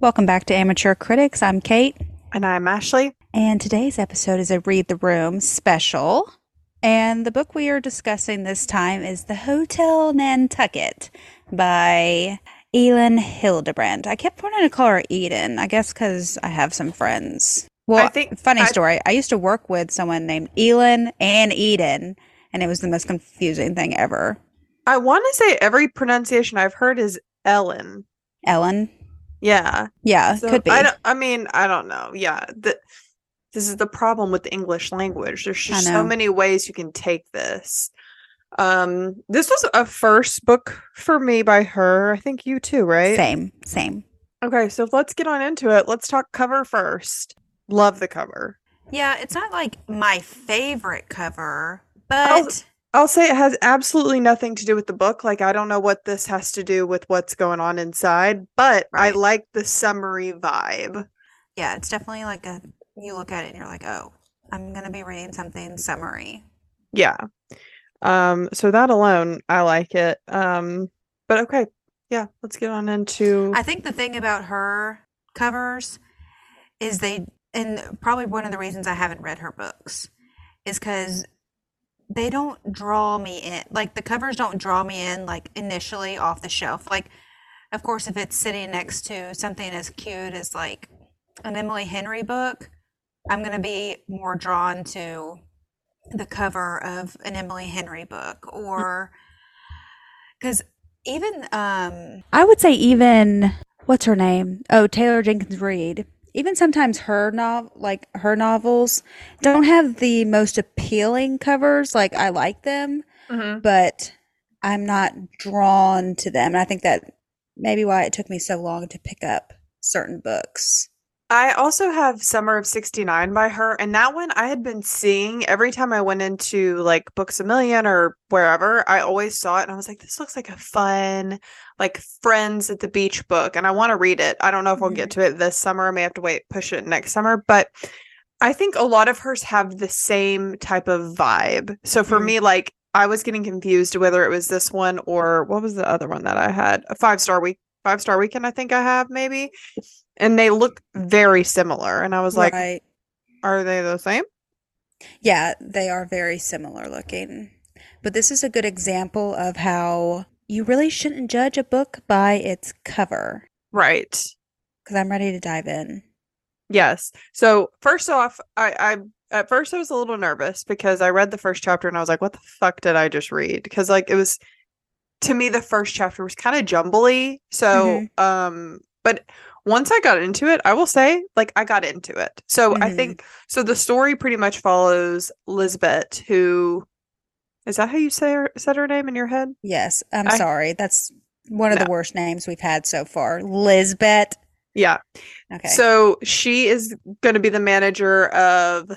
Welcome back to Amateur Critics. I'm Kate, And I'm Ashley. and today's episode is a Read the Room special. And the book we are discussing this time is The Hotel Nantucket by Elin Hilderbrand. I kept wanting to call her Eden, I guess because I have some friends. Well, I think- funny I- story. I used to work with someone named Elin and Eden, and it was the most confusing thing ever. I want to say every pronunciation I've heard is Ellen. Ellen? Yeah. Yeah, So could be. I, don't, I mean, I don't know. Yeah. The, this is the problem with the English language. There's just so many ways you can take this. Um, this was a first book for me by her. I think you too, right? Same, same. Okay, so let's get on into it. Let's talk cover first. Love the cover. Yeah, it's not like my favorite cover, I'll- but I'll say it has absolutely nothing to do with the book. Like, I don't know what this has to do with what's going on inside, but I like the summary vibe. yeah, it's definitely like a you look at it and you're like, "Oh, I'm going to be reading something summary." Yeah. Um, so that alone, I like it. Um, but okay, yeah, let's get on into I think the thing about her covers is they and probably one of the reasons I haven't read her books is cuz they don't draw me in. Like the covers don't draw me in like initially off the shelf. Like of course if it's sitting next to something as cute as like an Emily Henry book, I'm going to be more drawn to the cover of an Emily Henry book or cuz even um I would say even what's her name? Oh, Taylor Jenkins Reid. Even sometimes her nov like her novels don't have the most appealing covers. Like I like them, Mhm. but I'm not drawn to them. And I think that maybe why it took me so long to pick up certain books. I also have Summer of 69 by her, and that one I had been seeing every time I went into like Books a Million or wherever. I always saw it and I was like, this looks like a fun, like Friends at the Beach book, and I want to read it. I don't know if we'll get to it this summer. I may have to wait, push it next summer, but I think a lot of hers have the same type of vibe. So for Mhm. me, like, I was getting confused whether it was this one or what was the other one that I had? A five star week, five star weekend, I think I have maybe. And they look very similar. And I was like, right. are they the same? Yeah, they are very similar looking. But this is a good example of how you really shouldn't judge a book by its cover. Right. Because I'm ready to dive in. Yes. So first off, I, I at first I was a little nervous because I read the first chapter and I was like, what the fuck did I just read? Because like it was to me the first chapter was kind of jumbly. So um but once I got into it, I will say like I got into it. So I Mhm. think so the story pretty much follows Lisbeth who is that how you say her said her name in your head? Yes, I'm I- sorry. That's one of the worst names we've had so far. Lisbeth. Yeah. Okay. So she is going to be the manager of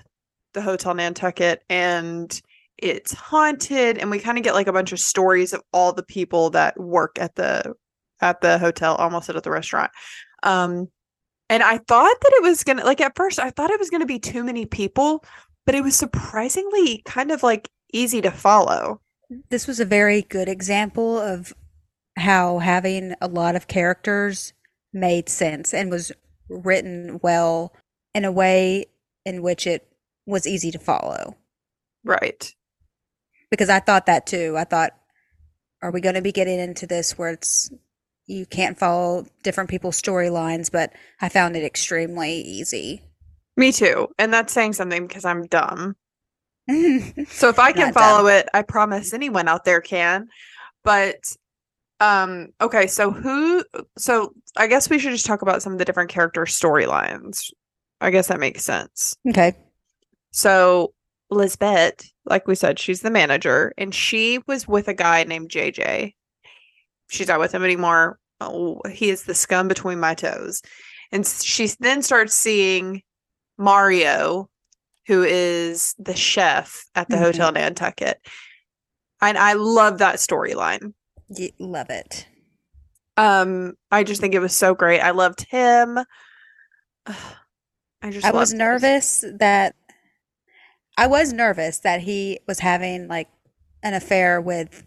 the Hotel Nantucket and it's haunted and we kind of get like a bunch of stories of all the people that work at the at the hotel almost at the restaurant. Um and I thought that it was going to like at first I thought it was going to be too many people, but it was surprisingly kind of like easy to follow. this was a very good example of how having a lot of characters made sense and was written well in a way in which it was easy to follow. Right. because I thought that too. I thought, are we going to be getting into this where it's you can't follow different people's storylines? But I found it extremely easy. Me too. And that's saying something because I'm dumb. So if I can follow it, I promise anyone out there can. But um okay, so who so I guess we should just talk about some of the different character storylines. I guess that makes sense. okay. So Lisbeth, like we said, she's the manager and she was with a guy named JJ. She's not with him anymore. Oh, he is the scum between my toes. And she then starts seeing Mario, who is the chef at the Mhm. Hotel Nantucket. And I love that storyline. Y- love it. Um, I just think it was so great. I loved him. I just I was nervous that I was nervous that he was having like an affair with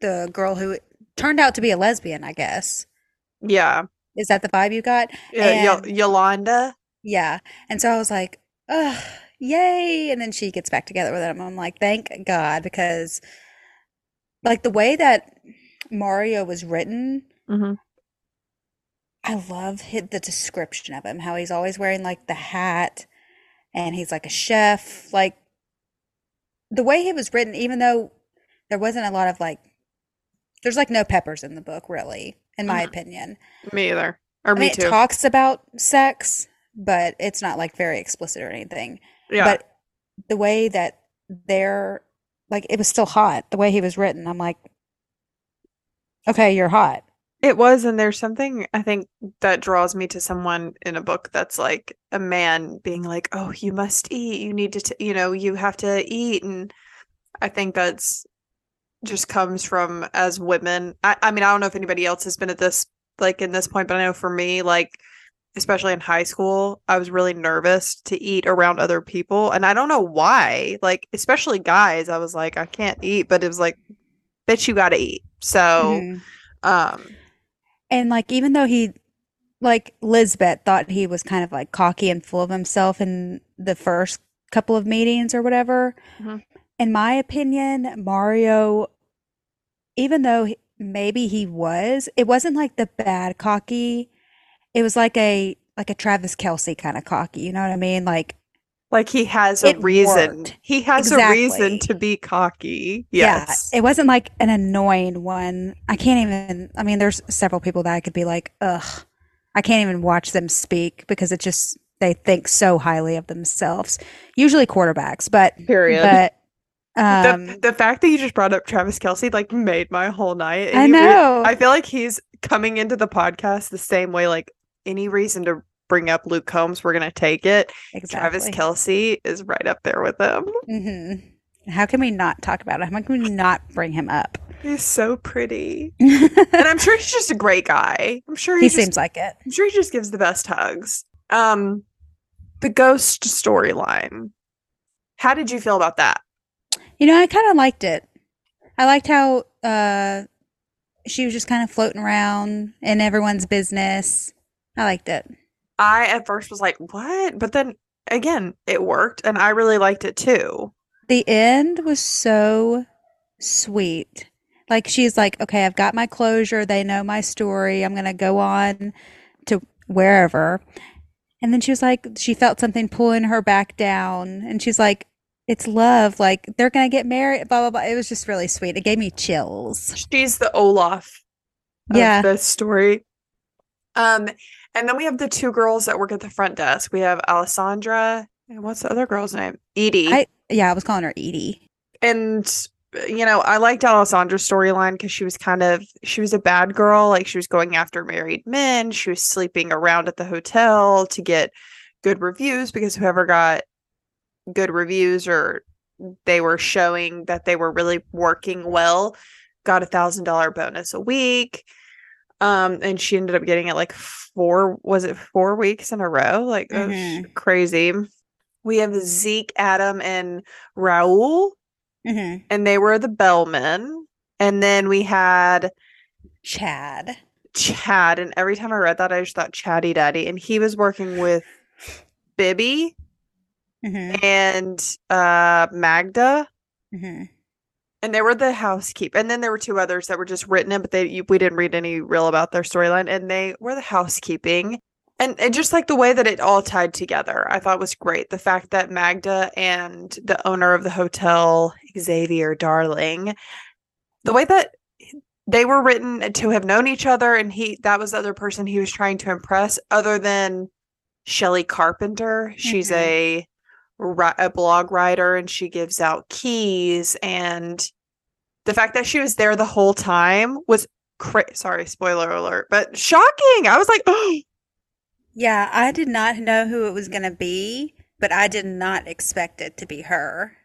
the girl who turned out to be a lesbian, I guess. Yeah. Is that the vibe you got? Yeah, And Yolanda. yeah. And so I was like, ugh, yay. And then she gets back together with him. I'm like, thank God, because like the way that Mario was written, hmm I love hi- the description of him, how he's always wearing like the hat and he's like a chef. Like the way he was written, even though there wasn't a lot of like, there's like no peppers in the book, really, in my Mhm. opinion. Me either. Or I me mean, it too. talks about sex, but it's not like very explicit or anything. yeah. But the way that they're like, it was still hot. The way he was written, I'm like, okay, you're hot. It was, and there's something I think that draws me to someone in a book that's like a man being like, "Oh, you must eat. You need to, t- you know, you have to eat." And I think that's just comes from as women. I, I mean, I don't know if anybody else has been at this like in this point, but I know for me, like especially in high school, I was really nervous to eat around other people, and I don't know why. Like, especially guys, I was like, I can't eat, but it was like, bitch, you got to eat. So, Mhm. um. And like, even though he, like, Lisbeth thought he was kind of like cocky and full of himself in the first couple of meetings or whatever, Mhm. In my opinion, Mario, even though he, maybe he was, it wasn't like the bad cocky. It was like a like a Travis Kelce kind of cocky. You know what I mean? Like, Like he has a reason. worked. He has a reason to be cocky. yeah, it wasn't like an annoying one. I can't even. I mean, there's several people that I could be like, ugh, I can't even watch them speak because it just they think so highly of themselves. Usually quarterbacks, but Period. but um, the the fact that you just brought up Travis Kelce like made my whole night. I Any rea- know. I feel like he's coming into the podcast the same way. Like any reason to bring up Luke Combs, we're gonna take it. Travis. Kelce is right up there with him. hmm How can we not talk about it? How can we not bring him up? He's so pretty, and I'm sure he's just a great guy. I'm sure he, just, seems like it. I'm sure he just gives the best hugs. Um, the ghost storyline. How did you feel about that? You know, I kind of liked it. I liked how uh, she was just kind of floating around in everyone's business. I liked it. I at first was like, what? But then again, it worked and I really liked it too. The end was so sweet. Like she's like, okay, I've got my closure. They know my story. I'm gonna go on to wherever. And then she was like, she felt something pulling her back down, and she's like, it's love. Like they're gonna get married. Blah blah blah. It was just really sweet. It gave me chills. She's the Olaf of Yeah. this story. Um, and then we have the two girls that work at the front desk. We have Alessandra and what's the other girl's name? Edie. I yeah, I was calling her Edie. and you know, I liked Alessandra's storyline because she was kind of she was a bad girl, like she was going after married men, she was sleeping around at the hotel to get good reviews because whoever got good reviews or they were showing that they were really working well got a thousand dollar bonus a week. Um, and she ended up getting it like four was it four weeks in a row? Like was Mhm. crazy. We have Zeke, Adam, and Raul hmm and they were the bellmen. And then we had Chad. Chad, and every time I read that, I just thought Chatty Daddy, and he was working with Bibby hmm and uh Magda, hmm and they were the housekeeper. And then there were two others that were just written in, but they you, we didn't read any real about their storyline, and they were the housekeeping. And, and just like the way that it all tied together, I thought was great. The fact that Magda and the owner of the hotel, Xavier Darling, the way that they were written to have known each other, and he that was the other person he was trying to impress, other than Shelley Carpenter. She's Mhm. a a blog writer, and she gives out keys. And the fact that she was there the whole time was cra- sorry, spoiler alert, but shocking. I was like, oh, Yeah, I did not know who it was going to be, but I did not expect it to be her.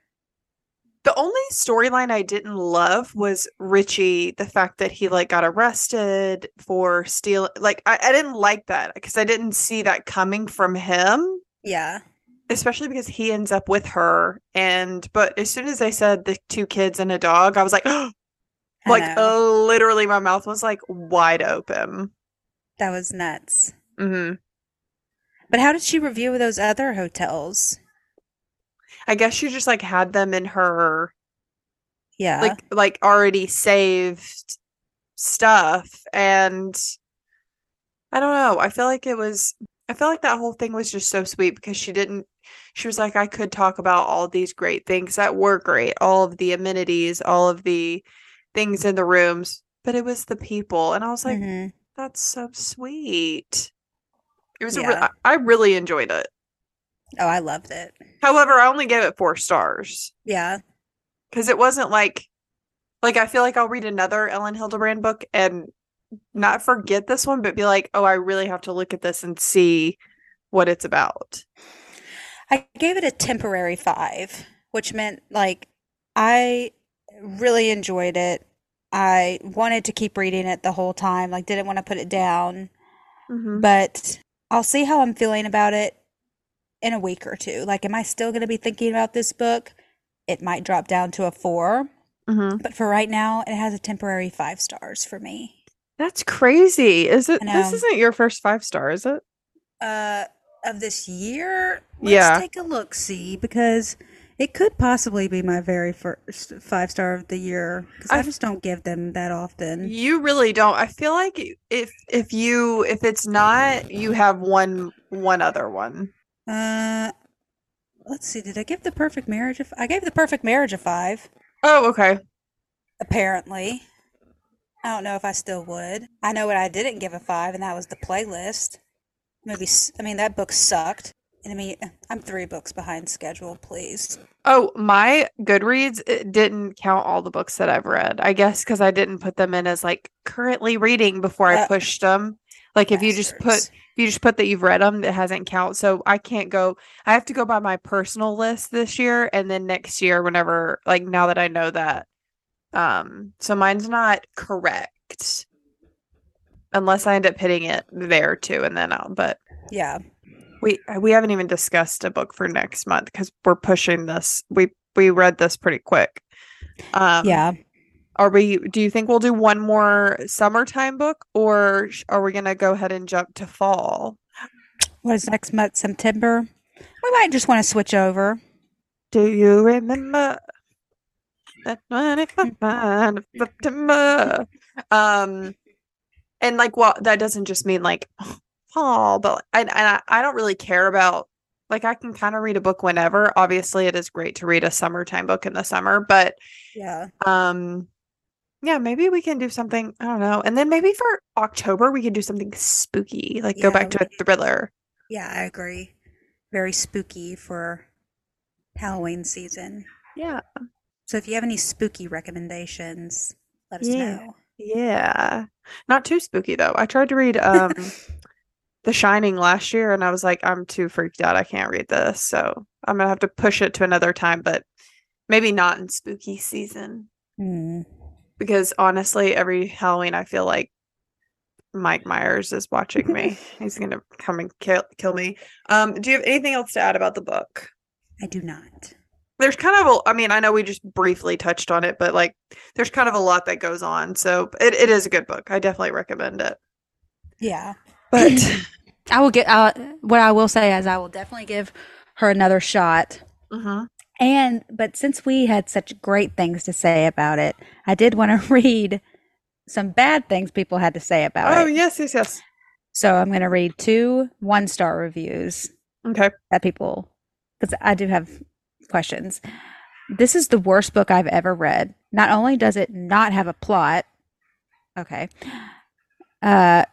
The only storyline I didn't love was Richie, the fact that he like got arrested for stealing like I, I didn't like that because I didn't see that coming from him, Yeah. Especially because he ends up with her. And but as soon as they said the two kids and a dog, I was like, I like uh, literally my mouth was like wide open. That was nuts. Mm-hmm. But how did she review those other hotels? I guess she just like had them in her Yeah. like like already saved stuff and I don't know. I feel like it was I feel like that whole thing was just so sweet because she didn't she was like I could talk about all these great things that were great, all of the amenities, all of the things in the rooms, but it was the people and I was like Mhm. that's so sweet. It was a re- I really enjoyed it. Oh, I loved it. However, I only gave it 4 stars. Yeah. because it wasn't like like I feel like I'll read another Ellen Hilderbrand book and not forget this one, but be like, oh, I really have to look at this and see what it's about. I gave it a temporary five, which meant like I really enjoyed it. I wanted to keep reading it the whole time, like didn't want to put it down, Mm-hmm. but I'll see how I'm feeling about it in a week or two. Like, am I still going to be thinking about this book? It might drop down to a four, Mm-hmm. but for right now, it has a temporary five stars for me. That's crazy. Is it? This isn't your first five star, is it? Uh, of this year, let's Yeah. take a look, see, because it could possibly be my very first five star of the year because I I- just don't give them that often. You really don't. I feel like if if you if it's not, you have one one other one. Uh, let's see. Did I give the perfect marriage? If I gave the perfect marriage a five. Oh, okay. Apparently, I don't know if I still would. I know what I didn't give a five, and that was the playlist. Maybe I mean that book sucked. And I mean, I'm three books behind schedule. Please. Oh, my Goodreads didn't count all the books that I've read. I guess because I didn't put them in as like currently reading before I Uh, pushed them. Like if you just put if you just put that you've read them, it hasn't count. So I can't go. I have to go by my personal list this year, and then next year, whenever like now that I know that, um, so mine's not correct unless I end up hitting it there too, and then I'll. But Yeah. we we haven't even discussed a book for next month because we're pushing this. We we read this pretty quick. Um, Yeah. Are we? Do you think we'll do one more summertime book, or are we gonna go ahead and jump to fall? What is next month? September? We might just want to switch over. Do you remember that 25th of September? Um, and like, well, that doesn't just mean like fall, but and I, I don't really care about like I can kind of read a book whenever. Obviously, it is great to read a summertime book in the summer, but Yeah. um, yeah, maybe we can do something. I don't know, and then maybe for October we can do something spooky, like go back to a thriller. Yeah, I agree. Very spooky for Halloween season. Yeah, So if you have any spooky recommendations, let us Yeah. know. Yeah. Not too spooky though. I tried to read um The Shining last year and I was like, I'm too freaked out. I can't read this. So I'm gonna have to push it to another time, but maybe not in spooky season. Hmm. Because honestly, every Halloween I feel like Mike Myers is watching me. He's gonna come and kill kill me. Um, do you have anything else to add about the book? I do not. There's kind of a I mean, I know we just briefly touched on it, but like there's kind of a lot that goes on. So it, it is a good book. I definitely recommend it. Yeah. But I will get uh, what I will say is I will definitely give her another shot. Mhm. And but since we had such great things to say about it, I did want to read some bad things people had to say about Oh it. Oh, yes, yes, yes. So I'm going to read two one-star reviews Okay. that people because I do have questions. This is the worst book I've ever read. Not only does it not have a plot, okay, uh,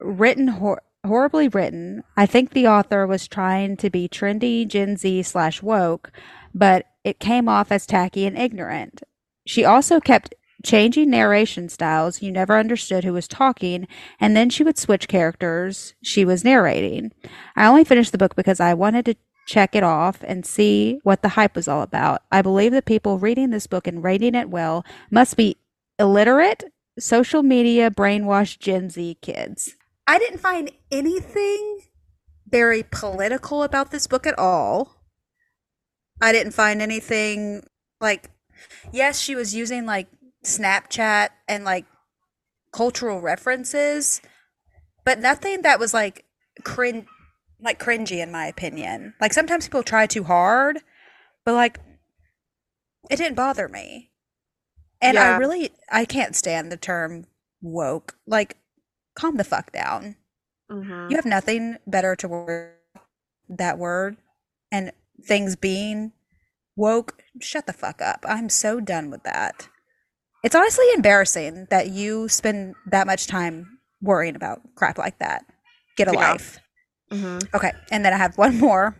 written hor- horribly written. I think the author was trying to be trendy, Gen Z slash woke, but it came off as tacky and ignorant. She also kept changing narration styles. You never understood who was talking, and then she would switch characters she was narrating. I only finished the book because I wanted to check it off and see what the hype was all about. I believe the people reading this book and rating it well must be illiterate, social media brainwashed Gen Z kids. I didn't find anything very political about this book at all. I didn't find anything like, yes, she was using like Snapchat and like cultural references, but nothing that was like cringe, like cringy in my opinion. Like sometimes people try too hard, but like it didn't bother me. And I really I can't stand the term woke. Like calm the fuck down. Mhm. You have nothing better to worry that word and things being woke. Shut the fuck up. I'm so done with that. It's honestly embarrassing that you spend that much time worrying about crap like that. Get a Yeah. life. Mhm. Okay, and then I have one more.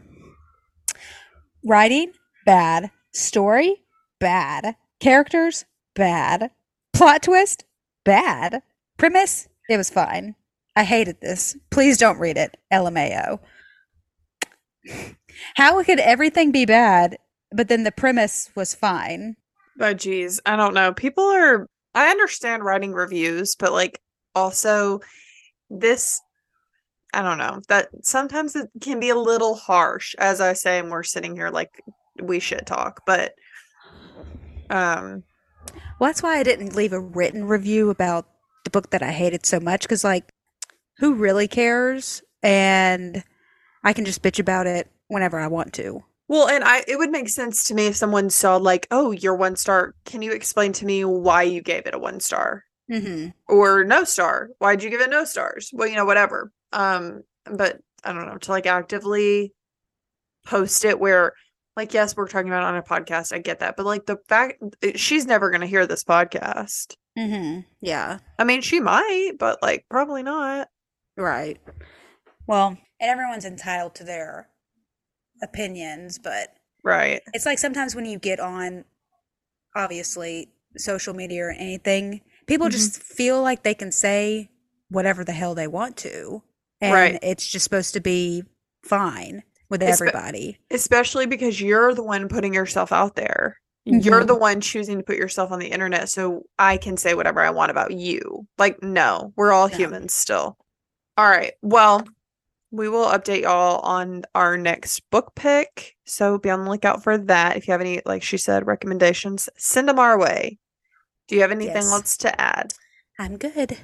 Writing, bad. Story, bad. Characters, bad. Plot twist, bad. Premise, it was fine. I hated this. Please don't read it. LMAO. How could everything be bad, but then the premise was fine? But geez, I don't know. People are I understand writing reviews, but like also this I don't know. That sometimes it can be a little harsh, as I say, and we're sitting here like we should talk, but um Well, that's why I didn't leave a written review about the book that I hated so much because, like, who really cares? And I can just bitch about it whenever I want to. well and I it would make sense to me if someone saw like, oh, you're one star. Can you explain to me why you gave it a one star? Mm-hmm. Or no star. Why'd you give it no stars? Well, you know, whatever. Um, but I don't know, to like actively post it where like yes we're talking about on a podcast i get that but like the fact she's never going to hear this podcast Mm-hmm. Yeah. i mean she might but like probably not Right. Well, and everyone's entitled to their opinions, but right it's like sometimes when you get on, obviously, social media or anything, people Mhm. just feel like they can say whatever the hell they want to. And Right. it's just supposed to be fine with everybody. especially because you're the one putting yourself out there you're Mhm. the one choosing to put yourself on the internet so i can say whatever i want about you like no we're all Yeah. humans still all right well we will update y'all on our next book pick so be on the lookout for that if you have any like she said recommendations send them our way do you have anything Yes. else to add I'm good.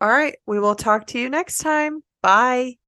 all right we will talk to you next time bye